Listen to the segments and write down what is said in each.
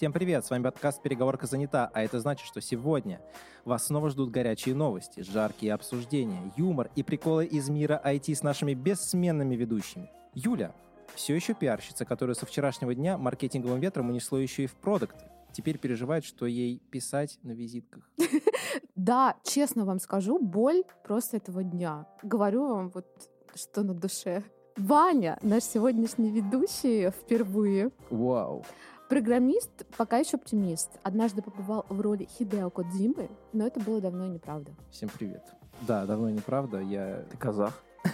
Всем привет, с вами подкаст «Переговорка занята», а это значит, что сегодня вас снова ждут горячие новости, жаркие обсуждения, юмор и приколы из мира IT с нашими бессменными ведущими. Юля, все еще пиарщица, которая со вчерашнего дня маркетинговым ветром унесло еще и в продукты. Теперь переживает, что ей писать на визитках. Да, честно вам скажу, боль просто этого дня. Говорю вам вот, что на душе. Ваня, наш сегодняшний ведущий впервые. Вау. Программист, пока еще оптимист. Однажды побывал в роли Хидео Кодзимы, но это было давно и неправда. Всем привет. Да, давно и неправда. Я... Ты казах?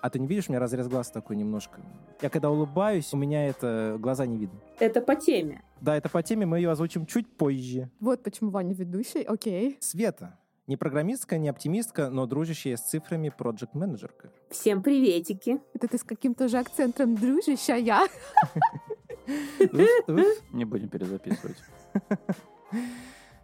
А ты не видишь, у меня разрез глаз такой немножко. Я когда улыбаюсь, у меня это глаза не видно. Это по теме. Да, это по теме, мы ее озвучим чуть позже. Вот почему Ваня ведущий, окей. Света. Не программистка, не оптимистка, но дружащая с цифрами проект менеджерка Всем приветики. Это ты с каким-то же акцентом дружишь, а я? Не будем перезаписывать.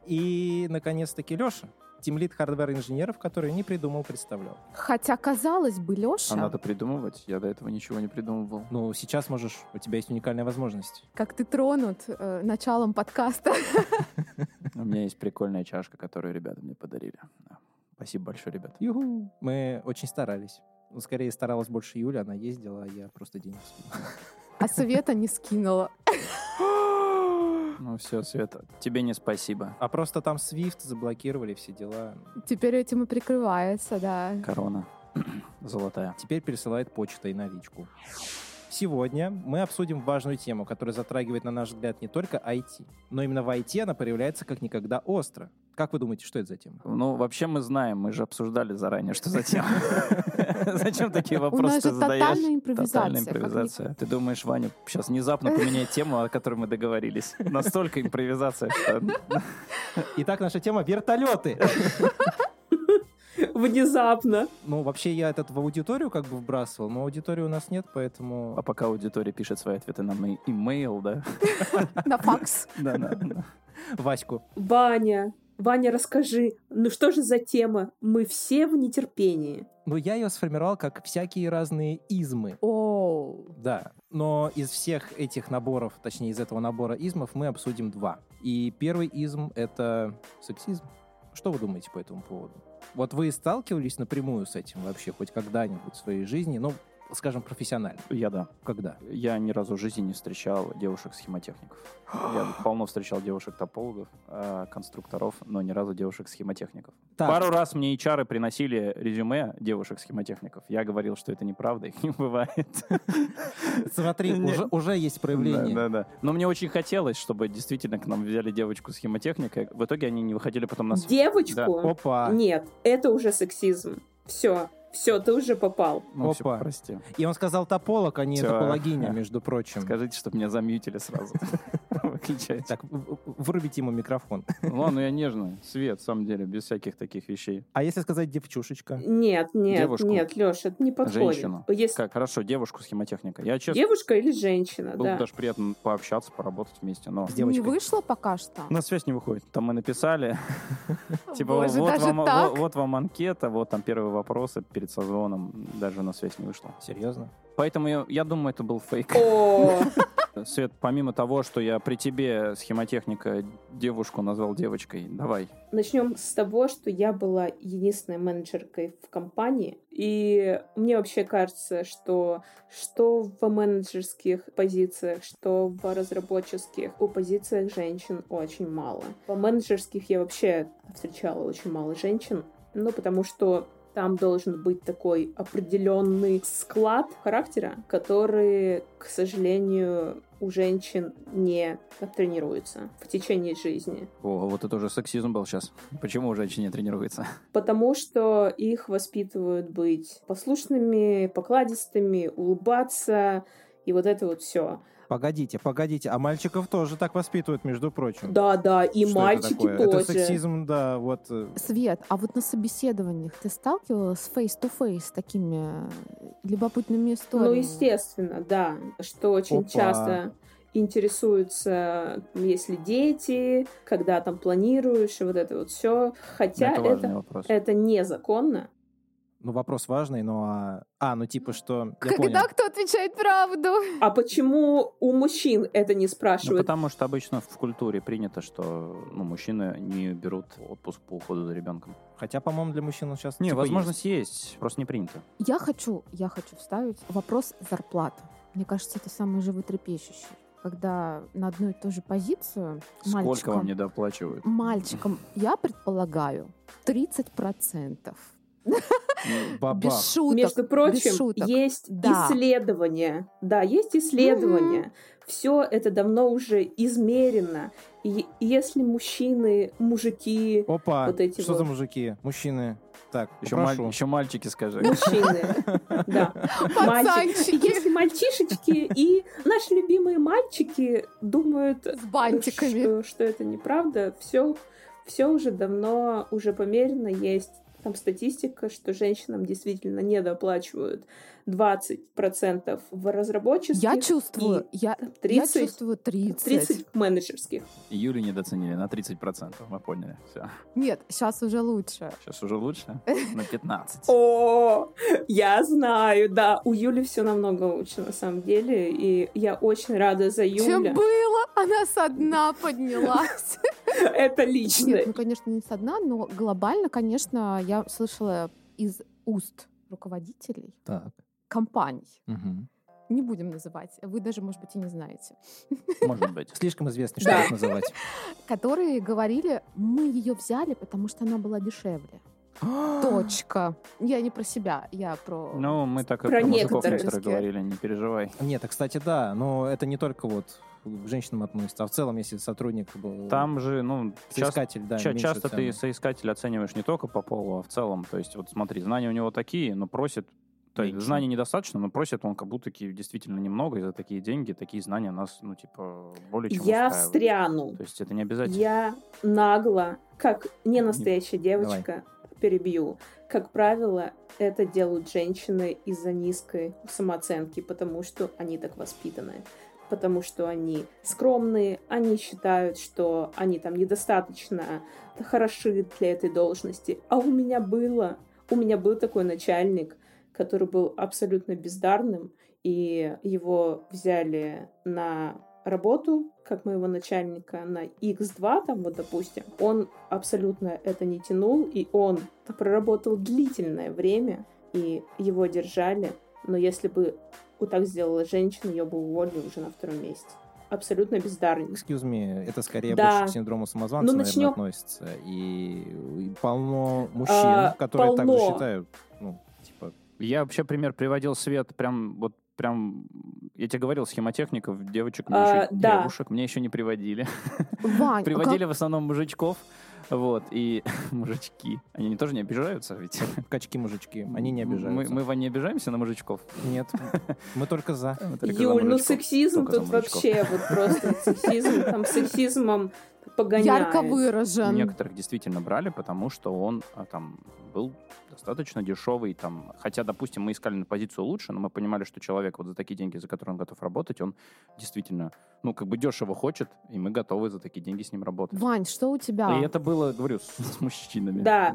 И, наконец-таки, Леша. Тимлит хардвер-инженеров, который не придумал, представлял. Хотя, казалось бы, А Леша, надо придумывать? Я до этого ничего не придумывал. Ну, сейчас можешь, у тебя есть уникальная возможность. как ты тронут э, началом подкаста. У меня есть прикольная чашка, которую ребята мне подарили. Да. Спасибо большое, ребят. Юху. Мы очень старались. Ну, скорее старалась больше Юля, она ездила, а я просто денег скинул. А Света не скинула. Ну все, Света, тебе не спасибо. А просто там Свифт заблокировали все дела. Теперь этим и прикрывается, да. Корона золотая. Теперь пересылает почтой на личку. Сегодня мы обсудим важную тему, которая затрагивает, на наш взгляд, не только IT, но именно в IT она проявляется как никогда остро. Как вы думаете, что это за тема? Ну, вообще мы знаем, мы же обсуждали заранее, что за тема. Зачем такие У нас вопросы же ты задаешь? тотальная импровизация. Тотальная импровизация. Ты думаешь, Ваня сейчас внезапно поменяет тему, о которой мы договорились? Настолько импровизация, что... Итак, наша тема — вертолеты. Внезапно. Ну, вообще я этот в аудиторию как бы вбрасывал, но аудитории у нас нет, поэтому... А пока аудитория пишет свои ответы на мой имейл, да? На факс. Да, да. Ваську. Ваня, Ваня, расскажи, ну что же за тема? Мы все в нетерпении. Ну, я ее сформировал как всякие разные измы. О, Да, но из всех этих наборов, точнее из этого набора измов, мы обсудим два. И первый изм — это сексизм. Что вы думаете по этому поводу? Вот вы сталкивались напрямую с этим вообще хоть когда-нибудь в своей жизни? Ну, скажем, профессионально. Я да. Когда? Я ни разу в жизни не встречал девушек-схемотехников. Я полно встречал девушек-топологов, э, конструкторов, но ни разу девушек-схемотехников. Так. Пару раз мне HR приносили резюме девушек-схемотехников. Я говорил, что это неправда, их не бывает. Смотри, уже, уже есть проявление. Да, да, да. Но мне очень хотелось, чтобы действительно к нам взяли девочку-схемотехника. В итоге они не выходили потом на. Девочку? Опа. Нет, это уже сексизм. Все, все, ты уже попал. Ну, Опа. прости. И он сказал тополог, а не Всё. топологиня, между прочим. Скажите, чтобы меня замьютили сразу. Выключайте. Так, вырубите ему микрофон. Ладно, я нежный. Свет, в самом деле, без всяких таких вещей. А если сказать девчушечка? Нет, нет, Девушку. нет, Леша, это не подходит. Женщину. Если Как, хорошо, девушку схемотехника. Я честно, девушка или женщина, было да. бы даже приятно пообщаться, поработать вместе, но С не девочкой. вышло пока что. на связь не выходит. Там мы написали, типа, вот вам анкета, вот там первые вопросы перед созвоном, даже на связь не вышло. Серьезно? Поэтому я, я думаю, это был фейк. Свет, помимо того, что я при тебе схемотехника девушку назвал девочкой, давай. Начнем с того, что я была единственной менеджеркой в компании, и мне вообще кажется, что что в менеджерских позициях, что в разработческих, у позициях женщин очень мало. По менеджерских я вообще встречала очень мало женщин, ну, потому что там должен быть такой определенный склад характера, который, к сожалению, у женщин не тренируется в течение жизни. О, вот это уже сексизм был сейчас. Почему у женщин не тренируется? Потому что их воспитывают быть послушными, покладистыми, улыбаться и вот это вот все. Погодите, погодите, а мальчиков тоже так воспитывают, между прочим. Да, да, и Что это мальчики такое? тоже. Это сексизм, да, вот. э, Свет, а вот на собеседованиях ты сталкивалась с face-to-face с такими э, любопытными историями? Ну, естественно, да, что очень Опа. часто интересуются, если дети, когда там планируешь, и вот это вот все. Хотя это важный это, вопрос. это незаконно. Ну, вопрос важный, но... А, а, ну типа что... Я Когда понял. кто отвечает правду? А почему у мужчин это не Ну, спрашивают? потому что обычно в культуре принято, что ну, мужчины не берут отпуск по уходу за ребенком. Хотя, по-моему, для мужчин он сейчас Не, типа, возможность есть. просто не принято. Я хочу, я хочу вставить вопрос зарплаты. Мне кажется, это самый животрепещущий. Когда на одну и ту же позицию Сколько мальчикам, вам недоплачивают? мальчикам, я предполагаю, 30%. Бабах. Без шуток. Между прочим, без шуток. есть Да. исследования. Да, есть исследования. Все это давно уже измерено. И если мужчины, мужики, Опа, Вот эти что вот. за мужики? Мужчины. Так, Еще, маль- еще мальчики скажи. мужчины, да, мальчики. Пацанчики Если мальчишечки и наши любимые мальчики думают, с бантиками. что, что это неправда, все, все уже давно уже померено есть. Там статистика, что женщинам действительно недоплачивают 20% в разработческих Я чувствую, и я, я 30, чувствую 30. 30 в менеджерских. Юлю недооценили на 30%. Мы поняли. Все. Нет, сейчас уже лучше. Сейчас уже лучше. На 15. О, я знаю, да, у Юли все намного лучше на самом деле, и я очень рада за Чем Юля. было? Она со дна поднялась. Это лично. Нет, ну, конечно, не со дна, но глобально, конечно, я слышала из уст руководителей Так. компаний. мгм. Не будем называть. Вы даже, может быть, и не знаете. Может быть. Слишком известный, чтобы Да. их называть. Которые говорили, мы ее взяли, потому что она была дешевле. Точка. Я не про себя, я про... Ну, мы так и Про про мужиков некоторых говорили, не переживай. Нет, а, кстати, да, но это не только вот к женщинам относится, а в целом, если сотрудник был Там же, ну, часто, соискатель, да, ча- часто ты соискатель оцениваешь не только по полу, а в целом. То есть, вот смотри, знания у него такие, но просит... То есть, знаний недостаточно, но просит он как будто действительно немного, и за такие деньги такие знания нас, ну, типа, более чем Я устраивают. встряну. То есть, это не обязательно. Я нагло, как не настоящая девочка, перебью. Как правило, это делают женщины из-за низкой самооценки, потому что они так воспитаны. Потому что они скромные, они считают, что они там недостаточно хороши для этой должности. А у меня было, у меня был такой начальник, который был абсолютно бездарным, и его взяли на работу, как моего начальника, на X2, там вот, допустим, он абсолютно это не тянул, и он проработал длительное время, и его держали, но если бы вот так сделала женщина, ее бы уволили уже на втором месте. Абсолютно бездарник. Excuse me, это скорее Да. больше к синдрому самозванца, Ну, наверное, начнем. относится. И, и полно мужчин, А, которые так же полно. считают. Ну, типа, Я вообще пример приводил Свет прям вот прям я тебе говорил, схемотехников, девочек, А, еще, да. девушек мне еще не приводили. Вань, Приводили в основном мужичков, вот, и мужички. Они не- тоже не обижаются ведь? качки-мужички, они не Мы, обижаются. мы Вань, не обижаемся на мужичков? Нет, мы только за. Мы только за Юль, ну мужичков. сексизм Только за тут вообще вот просто сексизм, там сексизмом погоняет. ярко выражен. Некоторых действительно брали, потому что он а, там был достаточно дешевый. Там, хотя, допустим, мы искали на позицию лучше, но мы понимали, что человек вот за такие деньги, за которые он готов работать, он действительно, ну, как бы дешево хочет, и мы готовы за такие деньги с ним работать. Вань, что у тебя? И это было, говорю, с, с мужчинами. Да.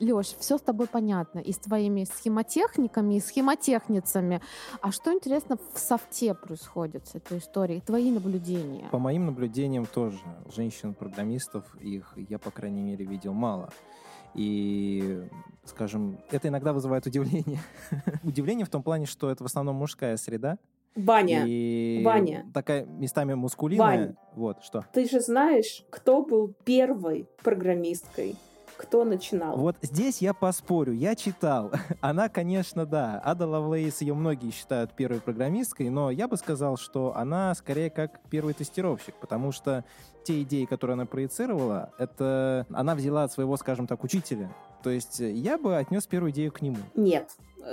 Леш, все с тобой понятно. И с твоими схемотехниками, и схемотехницами. А что интересно в софте происходит с этой историей? Твои наблюдения. По моим наблюдениям тоже, женщин-программистов, их я, по крайней мере, видел мало. И, скажем, это иногда вызывает удивление. удивление в том плане, что это в основном мужская среда. Ваня, И Ваня. такая местами мускулинная. Вань. Вот, что. ты же знаешь, кто был первой программисткой? Кто начинал? Вот здесь я поспорю, я читал. Она, конечно, да. Ада Лавлейс, ее многие считают первой программисткой, но я бы сказал, что она скорее как первый тестировщик, потому что те идеи, которые она проецировала, это она взяла от своего, скажем так, учителя. То есть я бы отнес первую идею к нему. Нет,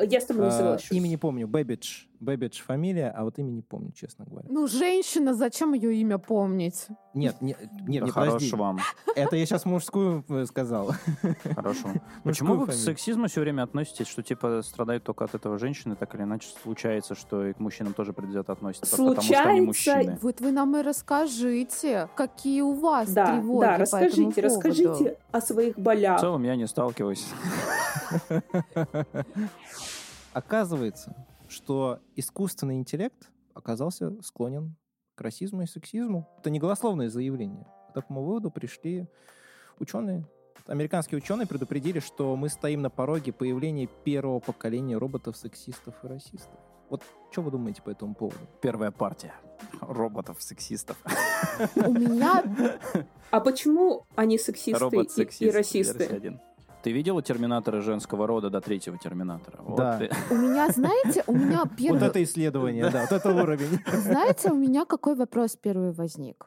я с тобой не А, соглашусь. имя не помню, Бэбидж. Бэбидж фамилия, а вот имя не помню, честно говоря. Ну, женщина, зачем ее имя помнить? Нет, не, нет, Да не хорош подожди. вам, Это я сейчас мужскую э, сказал. хорошо. Почему вы к сексизму все время относитесь, что типа страдают только от этого женщины, так или иначе случается, что и к мужчинам тоже предвзято относятся, потому что они Случается, мужчины. Вот вы нам и расскажите, какие у вас Да, тревоги да, по расскажите, этому поводу. расскажите о своих В болях. целом я не сталкиваюсь. Оказывается, что искусственный интеллект оказался склонен к расизму и сексизму. Это не голословное заявление. К такому выводу пришли ученые. Американские ученые предупредили, что мы стоим на пороге появления первого поколения роботов-сексистов и расистов. Вот что вы думаете по этому поводу? Первая партия роботов-сексистов. У меня... А почему они сексисты и, расисты? Ты видела терминатора женского рода до третьего терминатора? Вот Да. ты- У меня, знаете, у меня Вот первый... это исследование, да, вот это уровень. Знаете, у меня какой вопрос первый возник?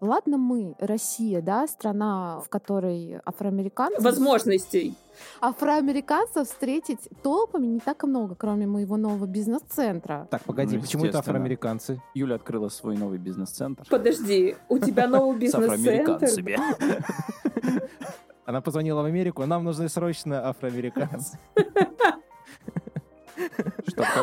Ладно мы, Россия, да, страна, в которой афроамериканцев... Возможностей. Афроамериканцев встретить толпами не так и много, кроме моего нового бизнес-центра. Так, погоди, Ну, почему это афроамериканцы? Юля открыла свой новый бизнес-центр. Подожди, у тебя новый С бизнес-центр? афроамериканцами. Она позвонила в Америку, нам нужны срочно афроамериканцы.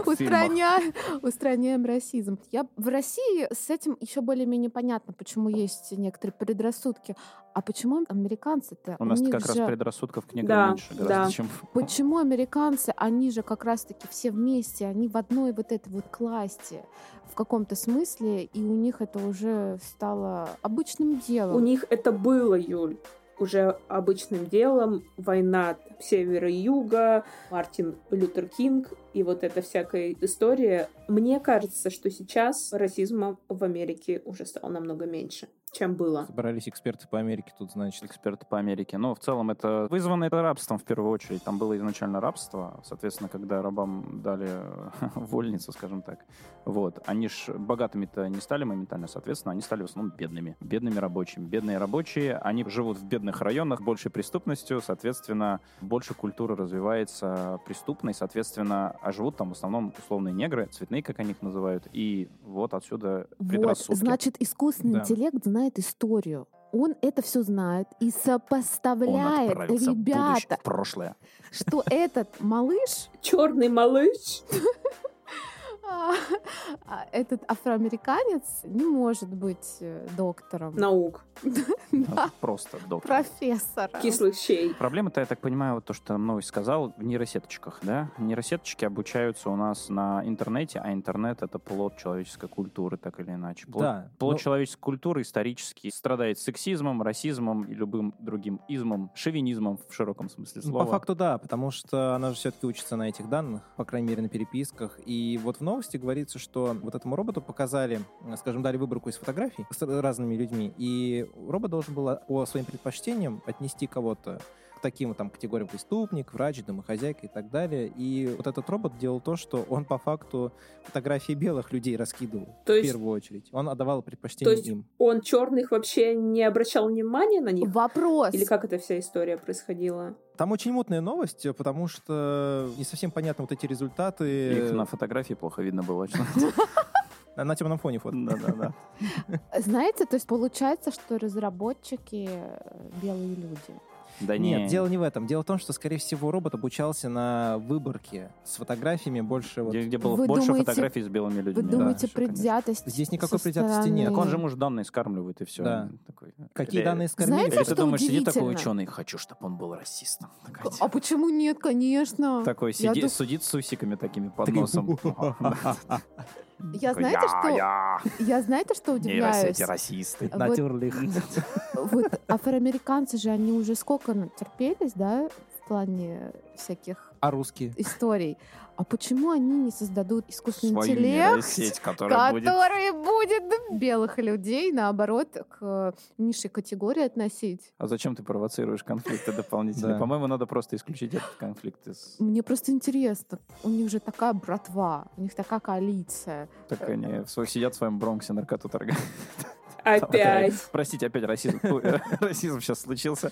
Устраняем, устраняем расизм. Я в России с этим еще более-менее понятно, почему есть некоторые предрассудки. А почему американцы-то? У нас как раз предрассудков к неграм Да, меньше да. гораздо, чем... Почему американцы, они же как раз-таки все вместе, они в одной вот этой вот классе в каком-то смысле, и у них это уже стало обычным делом. У них это было, Юль, уже обычным делом. Война севера и юга, Мартин Лютер Кинг и вот эта всякая история. Мне кажется, что сейчас расизма в Америке уже стало намного меньше, чем было. Собрались эксперты по Америке тут, значит. эксперты по Америке. Но в целом это вызвано это рабством в первую очередь. Там было изначально рабство. Соответственно, когда рабам дали вольницу, скажем так, вот, они ж богатыми-то не стали моментально, соответственно, они стали в основном бедными. Бедными рабочими. Бедные рабочие, они живут в бедных районах, большей преступностью, соответственно, больше культура развивается преступной, соответственно, а живут там в основном условные негры, цветные, как они их называют, и вот отсюда Вот, предрассудки. значит, искусственный Да. интеллект знает историю. Он это все знает и Он сопоставляет, будущее, ребята, в прошлое. что этот малыш Черный малыш. А, а этот афроамериканец не может быть э, доктором, Наук. Просто доктор. профессором. Кислых щей. Проблема-то, я так понимаю, вот то, что Новый сказал, в нейросеточках, да? Нейросеточки обучаются у нас на интернете, а интернет — это плод человеческой культуры, так или иначе. Плод, Да, плод ну- человеческой культуры исторически страдает сексизмом, расизмом и любым другим измом, шовинизмом в широком смысле Ну, слова. По факту да, потому что она же все-таки учится на этих данных, по крайней мере на переписках. И вот в новости. Говорится, что вот этому роботу показали, э, скажем, дали выборку из фотографий с разными людьми, и робот должен был по своим предпочтениям отнести кого-то таким там категориям преступник, врач, домохозяйка и так далее. И вот этот робот делал то, что он по факту фотографии белых людей раскидывал То в есть- первую очередь. Он отдавал предпочтение есть им. Он черных вообще не обращал внимания на них? Вопрос. Или как эта вся история происходила? Там очень мутная новость, потому что не совсем понятны вот эти результаты. Их на фотографии плохо видно было. На, темном фоне фото. Да-да-да. Знаете, то есть получается, что разработчики э, белые люди. Да Нет, не, дело не в этом. Дело в том, что, скорее всего, робот обучался на выборке с фотографиями больше. Вот... где, где было Вы больше думаете- фотографий с белыми людьми. Вы да, думаете, конечно. предвзятость? Здесь никакой предвзятости нет. стороны- Так он же может данные скармливает, и все. Да. Такой, Какие Или- данные скормили? Знаете, Или что ты думаешь, сидит такой удивительно? ученый, хочу, чтобы он был расистом. Такая А почему нет, конечно? Такой сидит, ду- судит с усиками такими под носом. Я знаете, что я, я знаете, что удивляюсь? нейросети расисты. Вот- Натюрлих. Вот афроамериканцы же, они уже сколько терпелись, да, в плане всяких А русские? историй. А почему они не создадут искусственный Свою интеллект, нейросеть, которая будет... который будет белых людей, наоборот, к низшей категории относить? А зачем ты провоцируешь конфликты дополнительно? По-моему, надо просто исключить этот конфликт из... Мне просто интересно. У них же такая братва, у них такая коалиция. Так они сидят в своем Бронксе наркоту торгают. Опять. Простите, опять расизм. Ой, Расизм сейчас случился.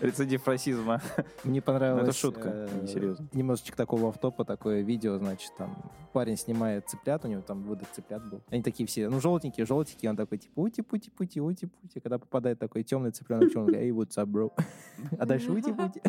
Рецидив расизма. Мне понравилось... Это шутка, э, несерьезно. Немножечко такого автопа, такое видео, значит, там парень снимает цыплят, у него там выдох цыплят был. Они такие все, ну, желтенькие, желтенькие, он такой, типа, ути-пути-пути, ути-пути. Когда попадает такой темный цыпленок, он говорит, эй, what's up, bro? А дальше ути-пути.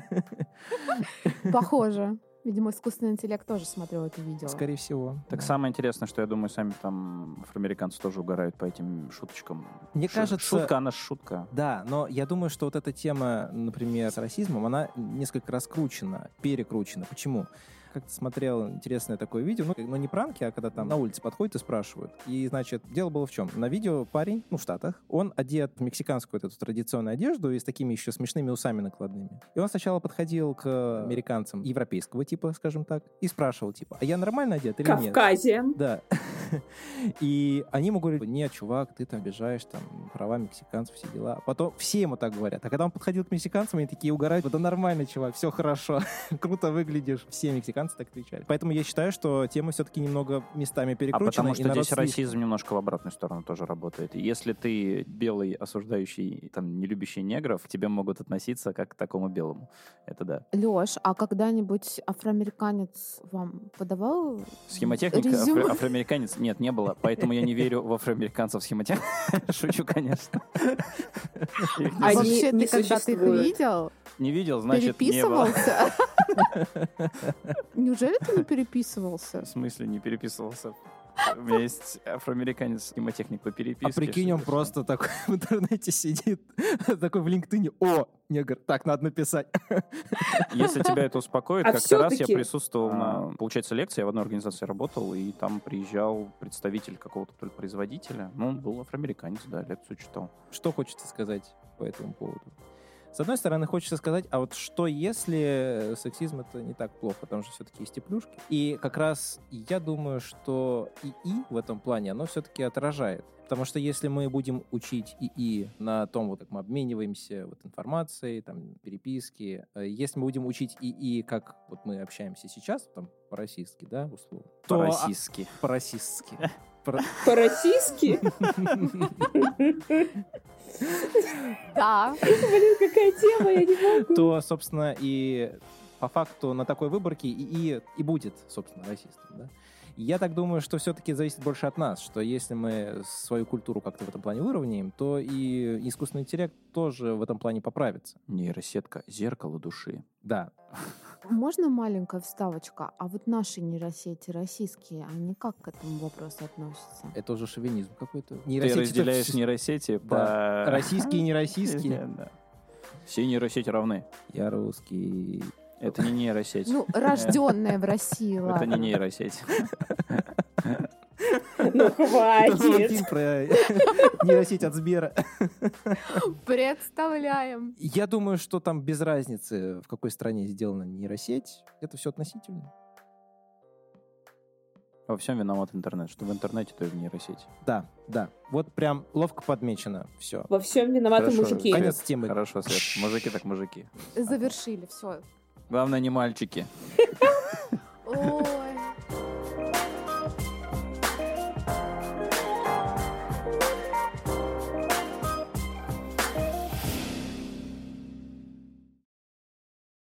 Похоже. Видимо, искусственный интеллект тоже смотрел это видео. Скорее всего. Так да. самое интересное, что я думаю, сами там афроамериканцы тоже угорают по этим шуточкам. Мне Шу- кажется- Шутка, она шутка. Да, но я думаю, что вот эта тема, например, с расизмом, она несколько раскручена, перекручена. Почему? Как-то смотрел интересное такое видео, ну, ну, не пранки, а когда там на улице подходят и спрашивают. И, значит, дело было в чем? На видео парень, ну, в Штатах, он одет в мексиканскую эту традиционную одежду и с такими еще смешными усами накладными. И он сначала подходил к американцам европейского типа, скажем так, и спрашивал, типа, а я нормально одет или нет? Кавказиан. Да. И они ему говорят, нет, чувак, ты там обижаешь там права мексиканцев, все дела. Потом все ему так говорят. А когда он подходил к мексиканцам, они такие угорают, да нормально, чувак, все хорошо, круто выглядишь. Все мексиканцы так отвечали. Поэтому я считаю, что тема все-таки немного местами А перекручена. потому и что здесь слишком- расизм немножко в обратную сторону тоже работает. Если ты белый, осуждающий, там, не любящий негров, к тебе могут относиться как к такому белому. Это да. Леш, а когда-нибудь афроамериканец вам подавал Схемотехник афро- афроамериканец? Нет, не было. Поэтому я не верю в афроамериканцев схемотех. Шучу, конечно. Не Они Вообще, ты когда ты их видел, Не видел, значит, переписывался? Неужели ты не переписывался? В смысле не переписывался? У меня есть афроамериканец схемотехник по переписке. А прикинь, он просто такой в интернете сидит, такой в LinkedIn, о, негр, так, надо написать. Если тебя это успокоит, А как-то раз я присутствовал на, получается, лекции, я в одной организации работал, и там приезжал представитель какого-то то ли производителя, ну, он был афроамериканец, да, лекцию читал. Что хочется сказать по этому поводу? С одной стороны, хочется сказать, а вот что если сексизм это не так плохо, там же все-таки есть и плюшки. И как раз я думаю, что ИИ в этом плане, оно все-таки отражает. Потому что если мы будем учить ИИ на том, вот как мы обмениваемся вот информацией, там, переписки, э, если мы будем учить ИИ, как вот мы общаемся сейчас, там, по-российски, да, условно, то- По-российски. по-российски. По-российски? Да. Блин, какая тема, я не могу. то, собственно, и по факту на такой выборке и, и, и будет, собственно, расистом. Да? Я так думаю, что все-таки зависит больше от нас, что если мы свою культуру как-то в этом плане выровняем, то и искусственный интеллект тоже в этом плане поправится. Нейросетка — зеркало души. Да. Можно маленькая вставочка? А вот наши нейросети российские, они как к этому вопросу относятся? Это уже шовинизм какой-то. Ты Нейросети-то разделяешь все- нейросети Да. по... Российские и нероссийские. Да. Все нейросети равны. Я русский. Это не нейросеть. Ну, рожденная в России, Это не нейросеть. Ну, хватит. фильм про нейросеть от Сбера. Представляем. Я думаю, что там без разницы, в какой стране сделана нейросеть. Это все относительно. Во всем виноват интернет. Что в интернете, то и в нейросети. Да, да. Вот прям ловко подмечено. Все. Во всем виноваты Хорошо, мужики. Конец темы. Хорошо, Свет. Мужики так мужики. Завершили, все. Главное, не мальчики.